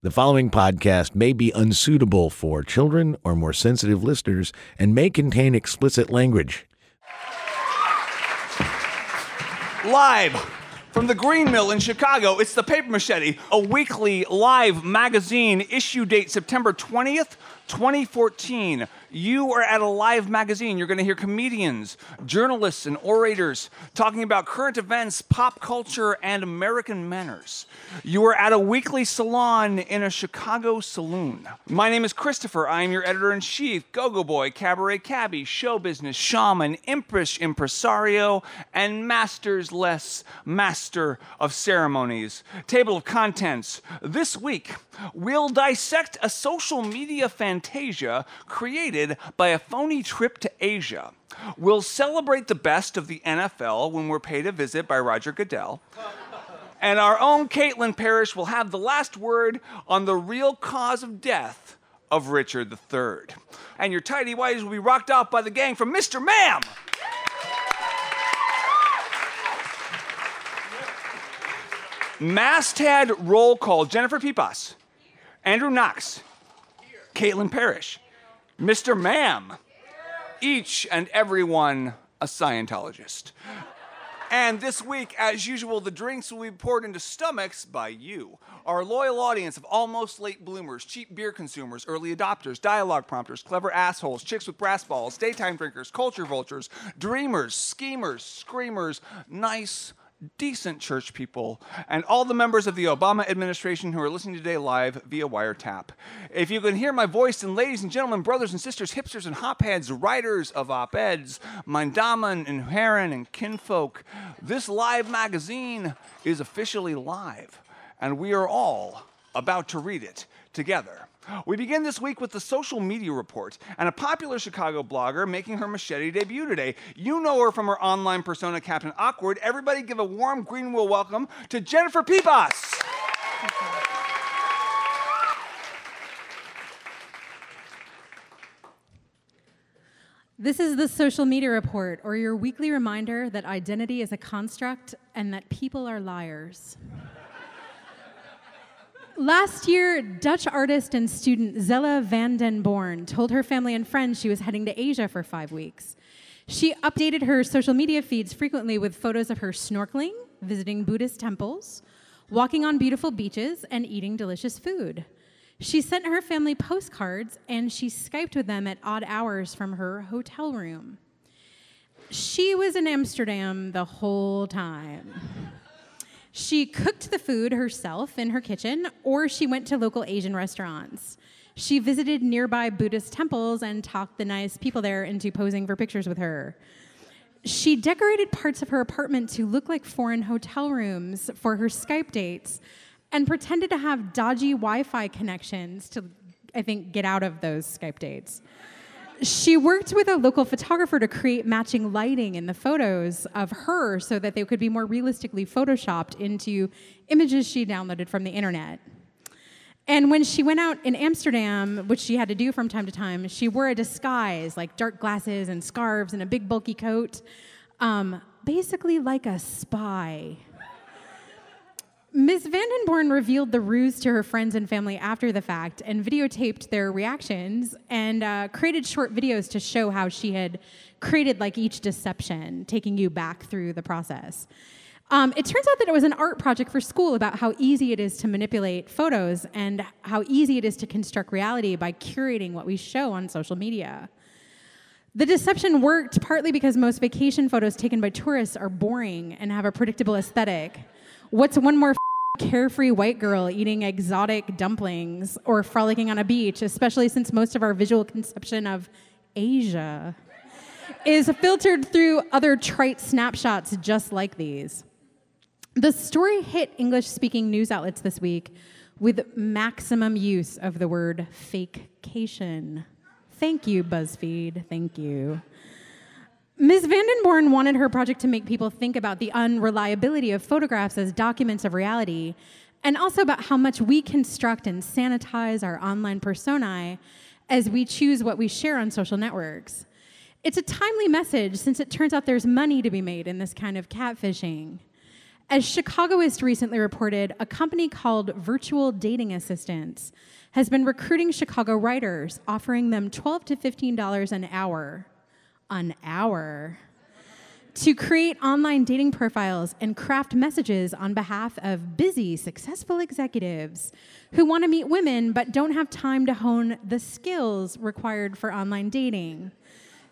The following podcast may be unsuitable for children or more sensitive listeners and may contain explicit language. Live from the Green Mill in Chicago, it's the Paper Machete, a weekly live magazine, issue date September 20th, 2014. You are at a live magazine. You're going to hear comedians, journalists, and orators talking about current events, pop culture, and American manners. You are at a weekly salon in a Chicago saloon. My name is Christopher. I am your editor in chief, go go boy, cabaret cabbie, show business shaman, impish impresario, and masters less master of ceremonies. Table of contents. This week, we'll dissect a social media fantasia created by a phony trip to Asia. We'll celebrate the best of the NFL when we're paid a visit by Roger Goodell. And our own Caitlin Parrish will have the last word on the real cause of death of Richard III. And your tidy whities will be rocked off by the gang from Mr. Ma'am. Masthead roll call Jennifer Peepas, Andrew Knox, Caitlin Parrish, Mr. Ma'am, each and every one a Scientologist. And this week, as usual, the drinks will be poured into stomachs by you, our loyal audience of almost late bloomers, cheap beer consumers, early adopters, dialogue prompters, clever assholes, chicks with brass balls, daytime drinkers, culture vultures, dreamers, schemers, screamers, nice, decent church people, and all the members of the Obama administration who are listening today live via wiretap. If you can hear my voice, and ladies and gentlemen, brothers and sisters, hipsters and hopheads, writers of op eds, Mindaman and Heron and kinfolk, this live magazine is officially live, and we are all about to read it together. We begin this week with the social media report and a popular Chicago blogger making her machete debut today. You know her from her online persona, Captain Awkward. Everybody give a warm Green Mill welcome to Jennifer Peepas. This is the social media report, or your weekly reminder that identity is a construct and that people are liars. Last year, Dutch artist and student Zella van den Born told her family and friends she was heading to Asia for five weeks. She updated her social media feeds frequently with photos of her snorkeling, visiting Buddhist temples, walking on beautiful beaches, and eating delicious food. She sent her family postcards and she Skyped with them at odd hours from her hotel room. She was in Amsterdam the whole time. She cooked the food herself in her kitchen, or she went to local Asian restaurants. She visited nearby Buddhist temples and talked the nice people there into posing for pictures with her. She decorated parts of her apartment to look like foreign hotel rooms for her Skype dates and pretended to have dodgy Wi Fi connections to, I think, get out of those Skype dates she worked with a local photographer to create matching lighting in the photos of her so that they could be more realistically photoshopped into images she downloaded from the internet. And when she went out in Amsterdam, which she had to do from time to time, she wore a disguise like dark glasses and scarves and a big bulky coat, um, basically like a spy. Ms. Vandenborn revealed the ruse to her friends and family after the fact and videotaped their reactions and uh, created short videos to show how she had created like each deception, taking you back through the process. Um, it turns out that it was an art project for school about how easy it is to manipulate photos and how easy it is to construct reality by curating what we show on social media. The deception worked partly because most vacation photos taken by tourists are boring and have a predictable aesthetic. What's one more carefree white girl eating exotic dumplings or frolicking on a beach, especially since most of our visual conception of Asia is filtered through other trite snapshots just like these. The story hit English speaking news outlets this week with maximum use of the word fakecation. Thank you, BuzzFeed. Thank you. Ms. Vandenborn wanted her project to make people think about the unreliability of photographs as documents of reality, and also about how much we construct and sanitize our online personae as we choose what we share on social networks. It's a timely message since it turns out there's money to be made in this kind of catfishing. As Chicagoist recently reported, a company called Virtual Dating Assistants has been recruiting Chicago writers, offering them 12 to $15 an hour. An hour. To create online dating profiles and craft messages on behalf of busy, successful executives who want to meet women but don't have time to hone the skills required for online dating.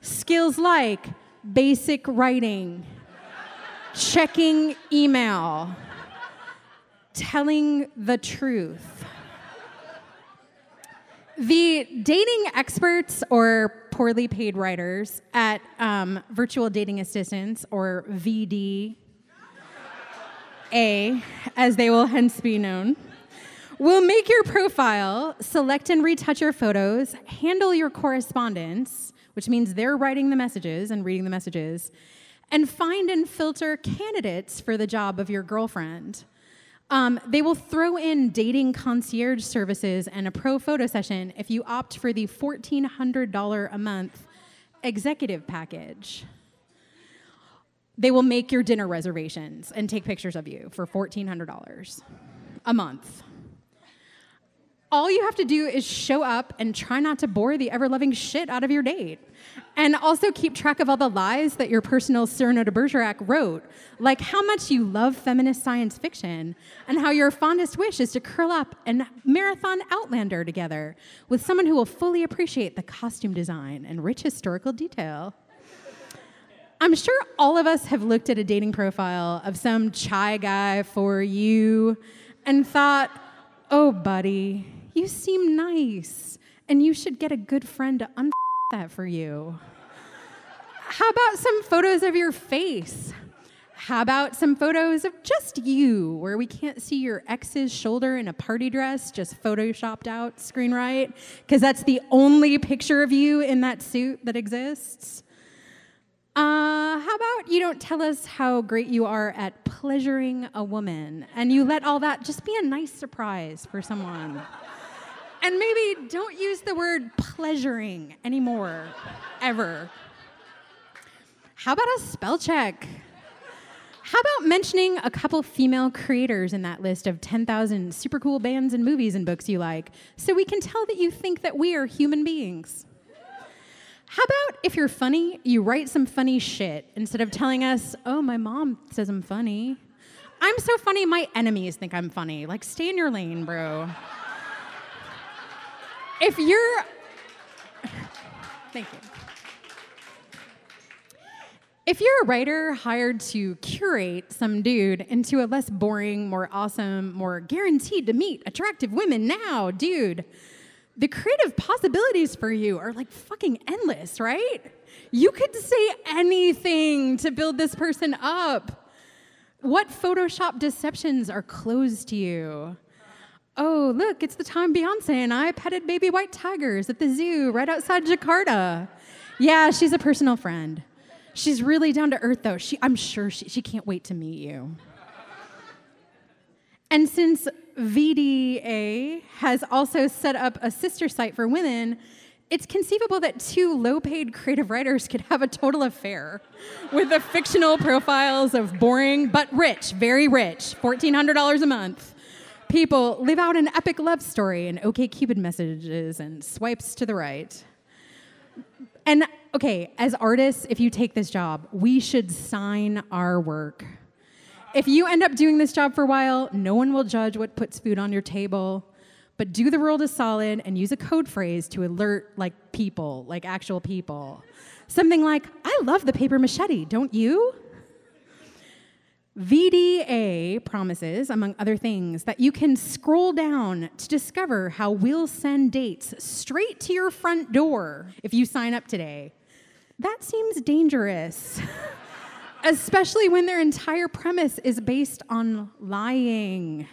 Skills like basic writing, checking email, telling the truth. The dating experts or poorly paid writers at um, Virtual Dating Assistants, or VDA, as they will hence be known, will make your profile, select and retouch your photos, handle your correspondence, which means they're writing the messages and reading the messages, and find and filter candidates for the job of your girlfriend. Um, they will throw in dating concierge services and a pro photo session if you opt for the $1,400 a month executive package. They will make your dinner reservations and take pictures of you for $1,400 a month. All you have to do is show up and try not to bore the ever loving shit out of your date. And also keep track of all the lies that your personal Cyrano de Bergerac wrote, like how much you love feminist science fiction and how your fondest wish is to curl up and marathon Outlander together with someone who will fully appreciate the costume design and rich historical detail. I'm sure all of us have looked at a dating profile of some chai guy for you and thought, oh, buddy, you seem nice, and you should get a good friend to un that for you. How about some photos of your face? How about some photos of just you, where we can't see your ex's shoulder in a party dress, just photoshopped out screen right? Because that's the only picture of you in that suit that exists. Uh, how about you don't tell us how great you are at pleasuring a woman and you let all that just be a nice surprise for someone? And maybe don't use the word pleasuring anymore, ever. How about a spell check? How about mentioning a couple female creators in that list of 10,000 super cool bands and movies and books you like so we can tell that you think that we are human beings? How about if you're funny, you write some funny shit instead of telling us, oh, my mom says I'm funny. I'm so funny, my enemies think I'm funny. Like, stay in your lane, bro if you're. Thank you. If you're a writer hired to curate some dude into a less boring, more awesome, more guaranteed to meet attractive women now, dude, the creative possibilities for you are like fucking endless, right? You could say anything to build this person up. What Photoshop deceptions are closed to you? Oh, look, it's the time Beyonce and I petted baby white tigers at the zoo right outside Jakarta. Yeah, she's a personal friend. She's really down to earth, though. She, I'm sure she, she can't wait to meet you. And since VDA has also set up a sister site for women, it's conceivable that two low paid creative writers could have a total affair with the fictional profiles of boring but rich, very rich, $1,400 a month people live out an epic love story and OK Cupid messages and swipes to the right. And okay, as artists, if you take this job, we should sign our work. If you end up doing this job for a while, no one will judge what puts food on your table. But do the world a solid and use a code phrase to alert like people, like actual people. Something like, I love the paper machete, don't you? VDA promises, among other things, that you can scroll down to discover how we'll send dates straight to your front door if you sign up today. That seems dangerous, especially when their entire premise is based on lying.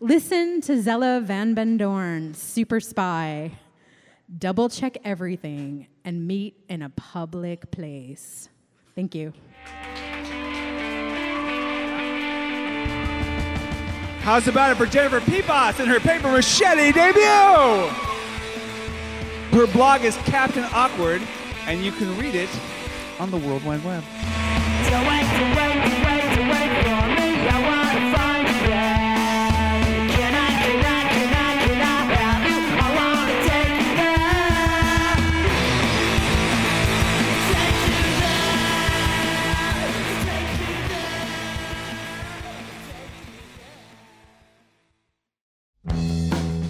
Listen to Zella Van den Born, super spy. Double check everything and meet in a public place. Thank you. How's about it for Jennifer Peepas and her paper machete debut? Her blog is Captain Awkward, and you can read it on the World Wide Web.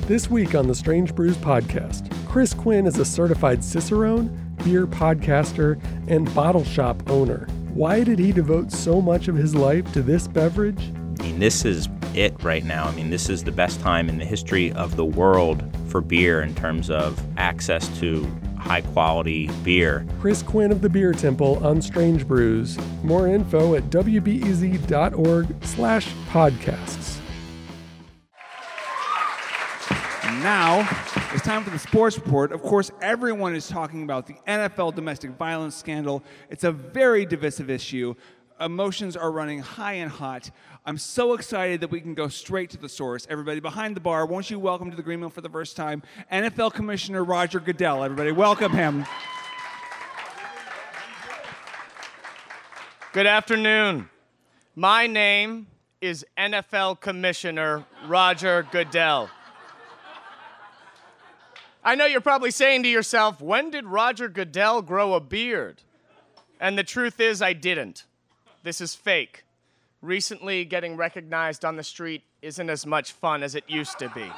This week on the Strange Brews podcast, Chris Quinn is a certified Cicerone, beer podcaster, and bottle shop owner. Why did he devote so much of his life to this beverage? I mean, this is it right now. I mean, this is the best time in the history of the world for beer in terms of access to high quality beer. Chris Quinn of the Beer Temple on Strange Brews. More info at wbez.org slash podcasts. Now it's time for the sports report. Of course, everyone is talking about the NFL domestic violence scandal. It's a very divisive issue. Emotions are running high and hot. I'm so excited that we can go straight to the source. Everybody behind the bar, won't you welcome to the Green Mill for the first time NFL Commissioner Roger Goodell. Everybody, welcome him. Good afternoon. My name is NFL Commissioner Roger Goodell. I know you're probably saying to yourself, when did Roger Goodell grow a beard? And the truth is, I didn't. This is fake. Recently, getting recognized on the street isn't as much fun as it used to be.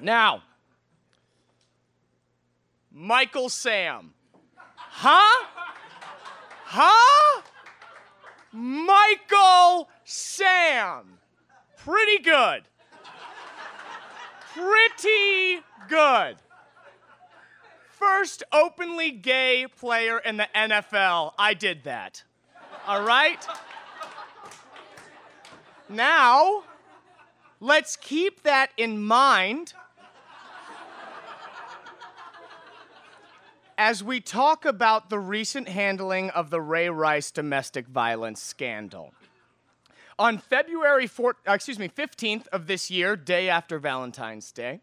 Now, Michael Sam. Huh? Huh? Michael Sam. Pretty good. Pretty good. First openly gay player in the NFL. I did that. All right? Now, let's keep that in mind as we talk about the recent handling of the Ray Rice domestic violence scandal. On February 4, uh, excuse me, 15th of this year, day after Valentine's Day,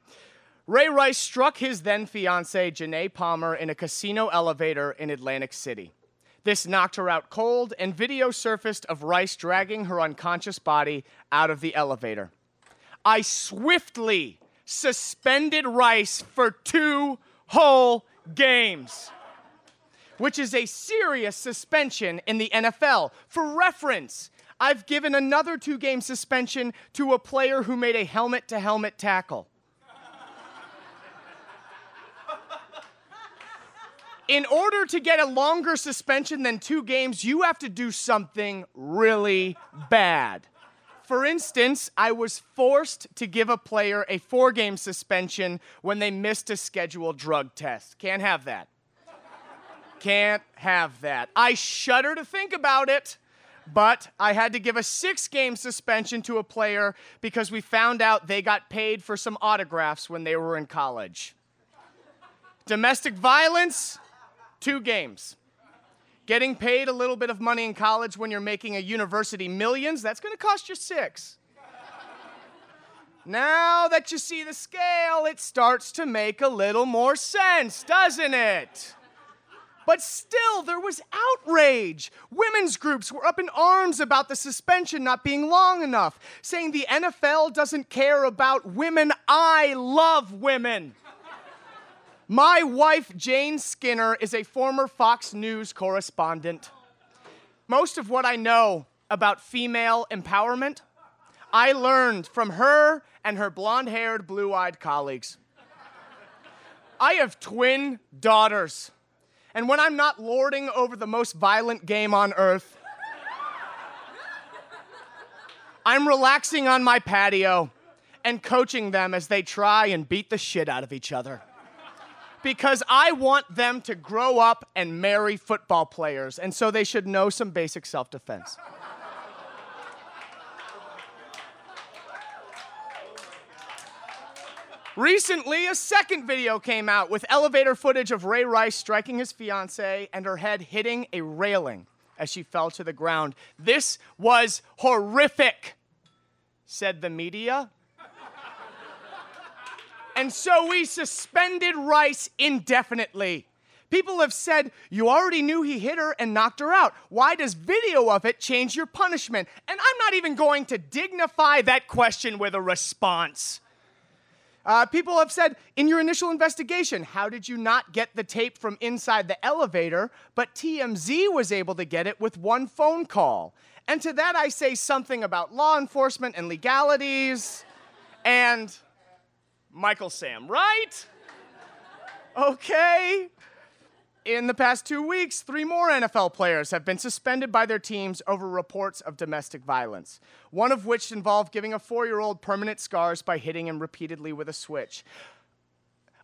Ray Rice struck his then fiancee, Janae Palmer, in a casino elevator in Atlantic City. This knocked her out cold, and video surfaced of Rice dragging her unconscious body out of the elevator. I swiftly suspended Rice for two whole games, which is a serious suspension in the NFL. For reference, I've given another two game suspension to a player who made a helmet to helmet tackle. In order to get a longer suspension than two games, you have to do something really bad. For instance, I was forced to give a player a four game suspension when they missed a scheduled drug test. Can't have that. Can't have that. I shudder to think about it, but I had to give a six game suspension to a player because we found out they got paid for some autographs when they were in college. Domestic violence, two games. Getting paid a little bit of money in college when you're making a university millions, that's gonna cost you six. Now that you see the scale, it starts to make a little more sense, doesn't it? But still, there was outrage. Women's groups were up in arms about the suspension not being long enough, saying the NFL doesn't care about women. I love women. My wife, Jane Skinner, is a former Fox News correspondent. Most of what I know about female empowerment, I learned from her and her blonde haired, blue eyed colleagues. I have twin daughters, and when I'm not lording over the most violent game on earth, I'm relaxing on my patio and coaching them as they try and beat the shit out of each other because I want them to grow up and marry football players, and so they should know some basic self defense. Recently, a second video came out with elevator footage of Ray Rice striking his fiancee and her head hitting a railing as she fell to the ground. This was horrific, said the media. And so we suspended Rice indefinitely. People have said, You already knew he hit her and knocked her out. Why does video of it change your punishment? And I'm not even going to dignify that question with a response. Uh, people have said, in your initial investigation, how did you not get the tape from inside the elevator? But TMZ was able to get it with one phone call. And to that, I say something about law enforcement and legalities. and Michael Sam, right? Okay. In the past two weeks, three more NFL players have been suspended by their teams over reports of domestic violence, one of which involved giving a four year old permanent scars by hitting him repeatedly with a switch.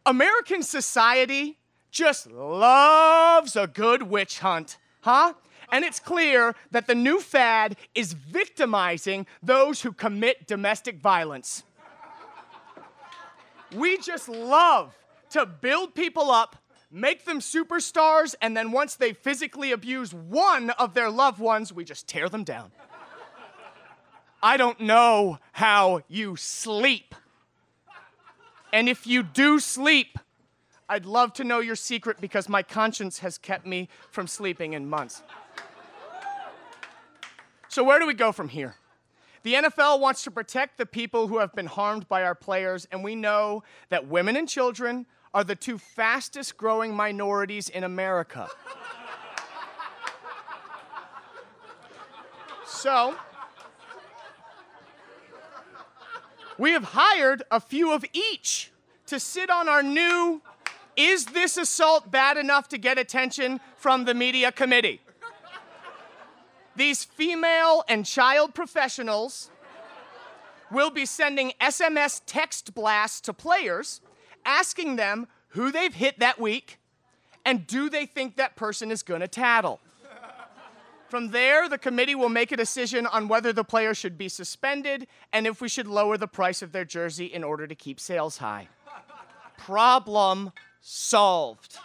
American society just loves a good witch hunt, huh? And it's clear that the new fad is victimizing those who commit domestic violence. We just love to build people up, make them superstars, and then once they physically abuse one of their loved ones, we just tear them down. I don't know how you sleep. And if you do sleep, I'd love to know your secret because my conscience has kept me from sleeping in months. So, where do we go from here? The NFL wants to protect the people who have been harmed by our players, and we know that women and children are the two fastest growing minorities in America. so, we have hired a few of each to sit on our new Is This Assault Bad Enough to Get Attention from the Media Committee? These female and child professionals will be sending SMS text blasts to players asking them who they've hit that week and do they think that person is going to tattle. From there, the committee will make a decision on whether the player should be suspended and if we should lower the price of their jersey in order to keep sales high. Problem solved.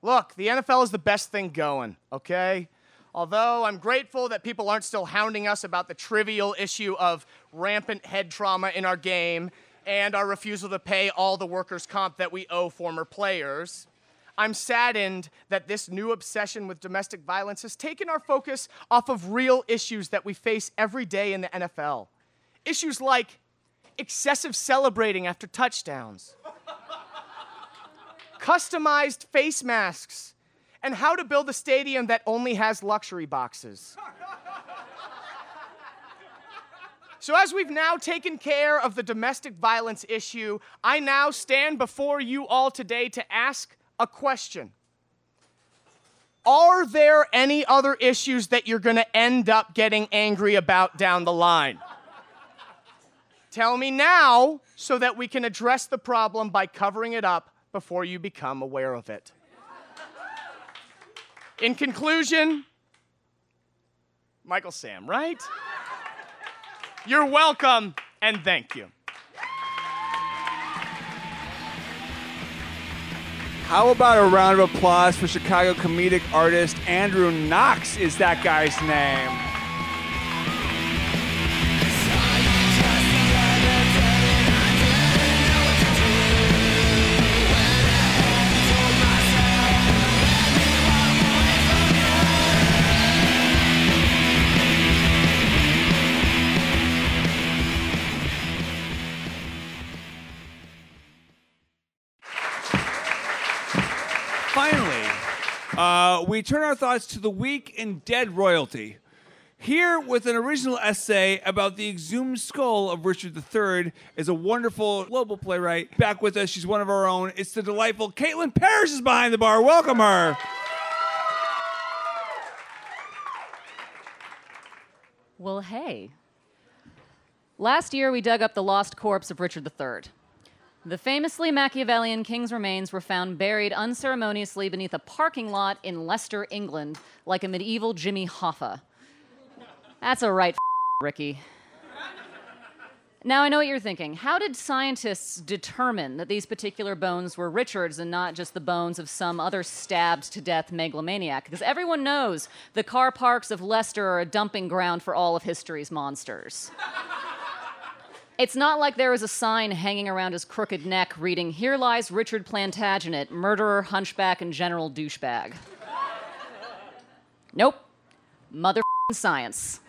Look, the NFL is the best thing going, okay? Although I'm grateful that people aren't still hounding us about the trivial issue of rampant head trauma in our game and our refusal to pay all the workers' comp that we owe former players, I'm saddened that this new obsession with domestic violence has taken our focus off of real issues that we face every day in the NFL. Issues like excessive celebrating after touchdowns, customized face masks and how to build a stadium that only has luxury boxes. So, as we've now taken care of the domestic violence issue, I now stand before you all today to ask a question. Are there any other issues that you're going to end up getting angry about down the line? Tell me now so that we can address the problem by covering it up before you become aware of it. In conclusion, Michael Sam, right? You're welcome and thank you. How about a round of applause for Chicago comedic artist Andrew Knox is that guy's name. Turn our thoughts to the weak and dead royalty. Here, with an original essay about the exhumed skull of Richard III, is a wonderful global playwright. Back with us, she's one of our own. It's the delightful Caitlin Parrish is behind the bar. Welcome her. Well, hey. Last year, we dug up the lost corpse of Richard III. The famously Machiavellian king's remains were found buried unceremoniously beneath a parking lot in Leicester, England, like a medieval Jimmy Hoffa. That's a right, Ricky. Now, I know what you're thinking. How did scientists determine that these particular bones were Richard's and not just the bones of some other stabbed to death megalomaniac? Because everyone knows the car parks of Leicester are a dumping ground for all of history's monsters. It's not like there was a sign hanging around his crooked neck reading, Here lies Richard Plantagenet, murderer, hunchback, and general douchebag. nope. Mother science.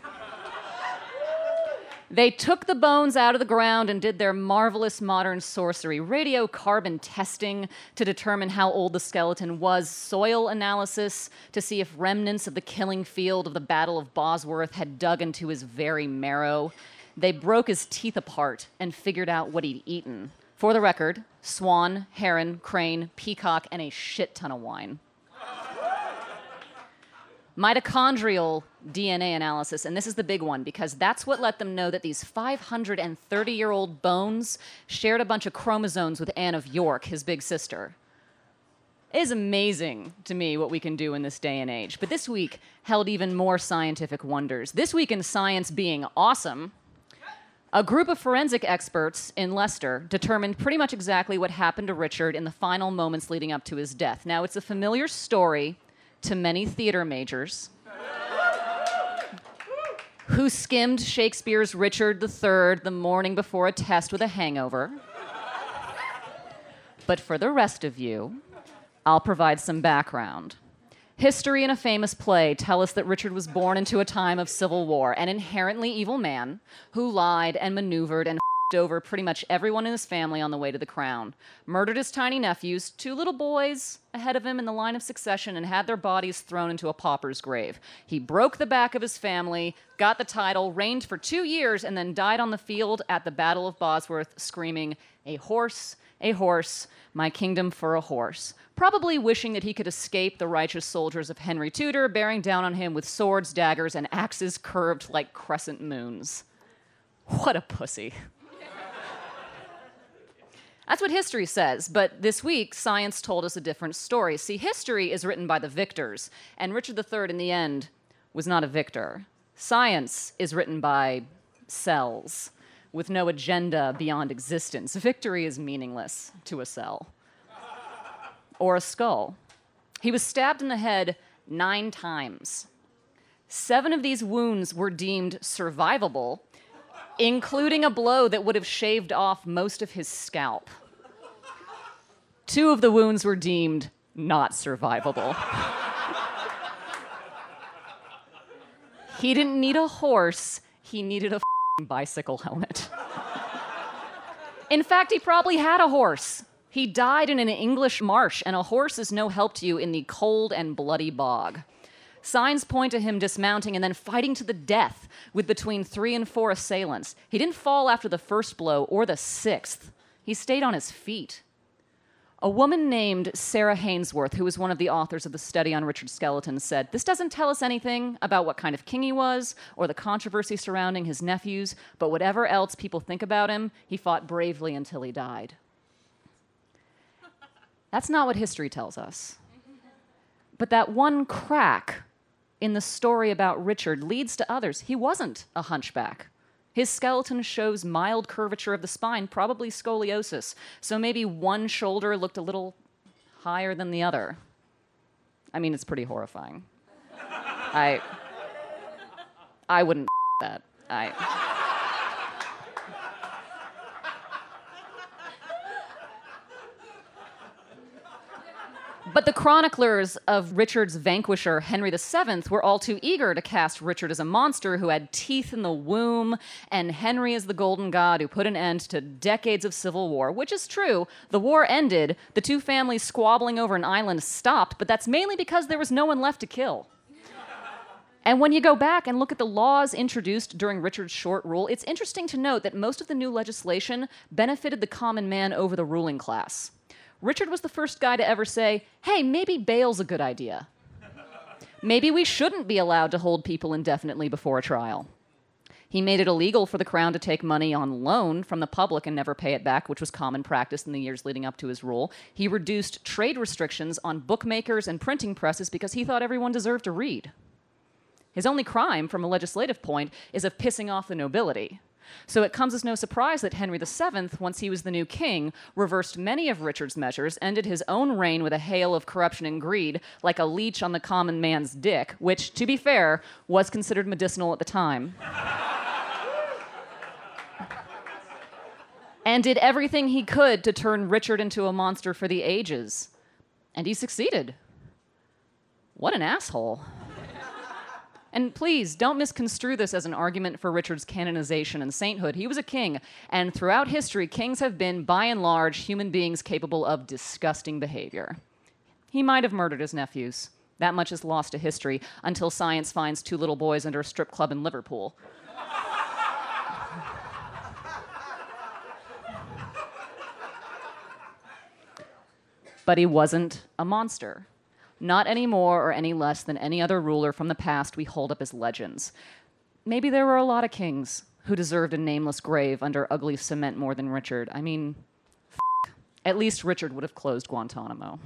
They took the bones out of the ground and did their marvelous modern sorcery, radiocarbon testing to determine how old the skeleton was, soil analysis to see if remnants of the killing field of the Battle of Bosworth had dug into his very marrow. They broke his teeth apart and figured out what he'd eaten. For the record, swan, heron, crane, peacock, and a shit ton of wine. Mitochondrial DNA analysis, and this is the big one because that's what let them know that these 530 year old bones shared a bunch of chromosomes with Anne of York, his big sister. It is amazing to me what we can do in this day and age. But this week held even more scientific wonders. This week in science being awesome, a group of forensic experts in Leicester determined pretty much exactly what happened to Richard in the final moments leading up to his death. Now, it's a familiar story to many theater majors who skimmed Shakespeare's Richard III the morning before a test with a hangover. But for the rest of you, I'll provide some background. History and a famous play tell us that Richard was born into a time of civil war, an inherently evil man who lied and maneuvered and over pretty much everyone in his family on the way to the crown, murdered his tiny nephews, two little boys ahead of him in the line of succession, and had their bodies thrown into a pauper's grave. He broke the back of his family, got the title, reigned for two years, and then died on the field at the Battle of Bosworth, screaming, A horse, a horse, my kingdom for a horse. Probably wishing that he could escape the righteous soldiers of Henry Tudor, bearing down on him with swords, daggers, and axes curved like crescent moons. What a pussy. That's what history says, but this week, science told us a different story. See, history is written by the victors, and Richard III, in the end, was not a victor. Science is written by cells with no agenda beyond existence. Victory is meaningless to a cell or a skull. He was stabbed in the head nine times. Seven of these wounds were deemed survivable, including a blow that would have shaved off most of his scalp. Two of the wounds were deemed not survivable. he didn't need a horse, he needed a bicycle helmet. In fact, he probably had a horse. He died in an English marsh, and a horse is no help to you in the cold and bloody bog. Signs point to him dismounting and then fighting to the death with between three and four assailants. He didn't fall after the first blow or the sixth, he stayed on his feet. A woman named Sarah Hainsworth, who was one of the authors of the study on Richard's skeleton, said, This doesn't tell us anything about what kind of king he was or the controversy surrounding his nephews, but whatever else people think about him, he fought bravely until he died. That's not what history tells us. But that one crack in the story about Richard leads to others. He wasn't a hunchback. His skeleton shows mild curvature of the spine, probably scoliosis. So maybe one shoulder looked a little higher than the other. I mean, it's pretty horrifying. I I wouldn't that. I But the chroniclers of Richard's vanquisher, Henry VII, were all too eager to cast Richard as a monster who had teeth in the womb, and Henry as the golden god who put an end to decades of civil war, which is true. The war ended, the two families squabbling over an island stopped, but that's mainly because there was no one left to kill. And when you go back and look at the laws introduced during Richard's short rule, it's interesting to note that most of the new legislation benefited the common man over the ruling class. Richard was the first guy to ever say, hey, maybe bail's a good idea. Maybe we shouldn't be allowed to hold people indefinitely before a trial. He made it illegal for the crown to take money on loan from the public and never pay it back, which was common practice in the years leading up to his rule. He reduced trade restrictions on bookmakers and printing presses because he thought everyone deserved to read. His only crime, from a legislative point, is of pissing off the nobility. So it comes as no surprise that Henry VII, once he was the new king, reversed many of Richard's measures, ended his own reign with a hail of corruption and greed, like a leech on the common man's dick, which, to be fair, was considered medicinal at the time. and did everything he could to turn Richard into a monster for the ages. And he succeeded. What an asshole. And please don't misconstrue this as an argument for Richard's canonization and sainthood. He was a king, and throughout history, kings have been, by and large, human beings capable of disgusting behavior. He might have murdered his nephews. That much is lost to history until science finds two little boys under a strip club in Liverpool. but he wasn't a monster. Not any more or any less than any other ruler from the past we hold up as legends. Maybe there were a lot of kings who deserved a nameless grave under ugly cement more than Richard. I mean, f- at least Richard would have closed Guantanamo.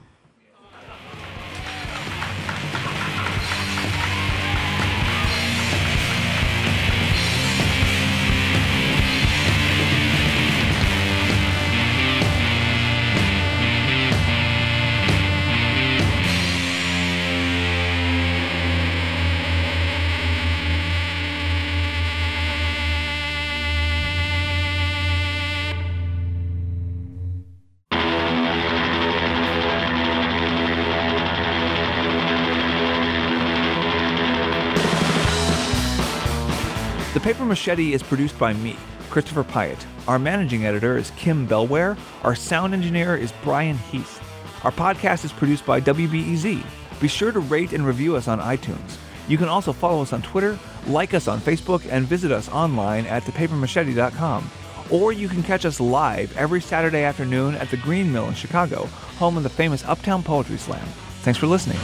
Paper Machete is produced by me, Christopher Piatt. Our managing editor is Kim Bellware. Our sound engineer is Brian Heath. Our podcast is produced by WBEZ. Be sure to rate and review us on iTunes. You can also follow us on Twitter, like us on Facebook, and visit us online at thepapermachete.com. Or you can catch us live every Saturday afternoon at the Green Mill in Chicago, home of the famous Uptown Poetry Slam. Thanks for listening.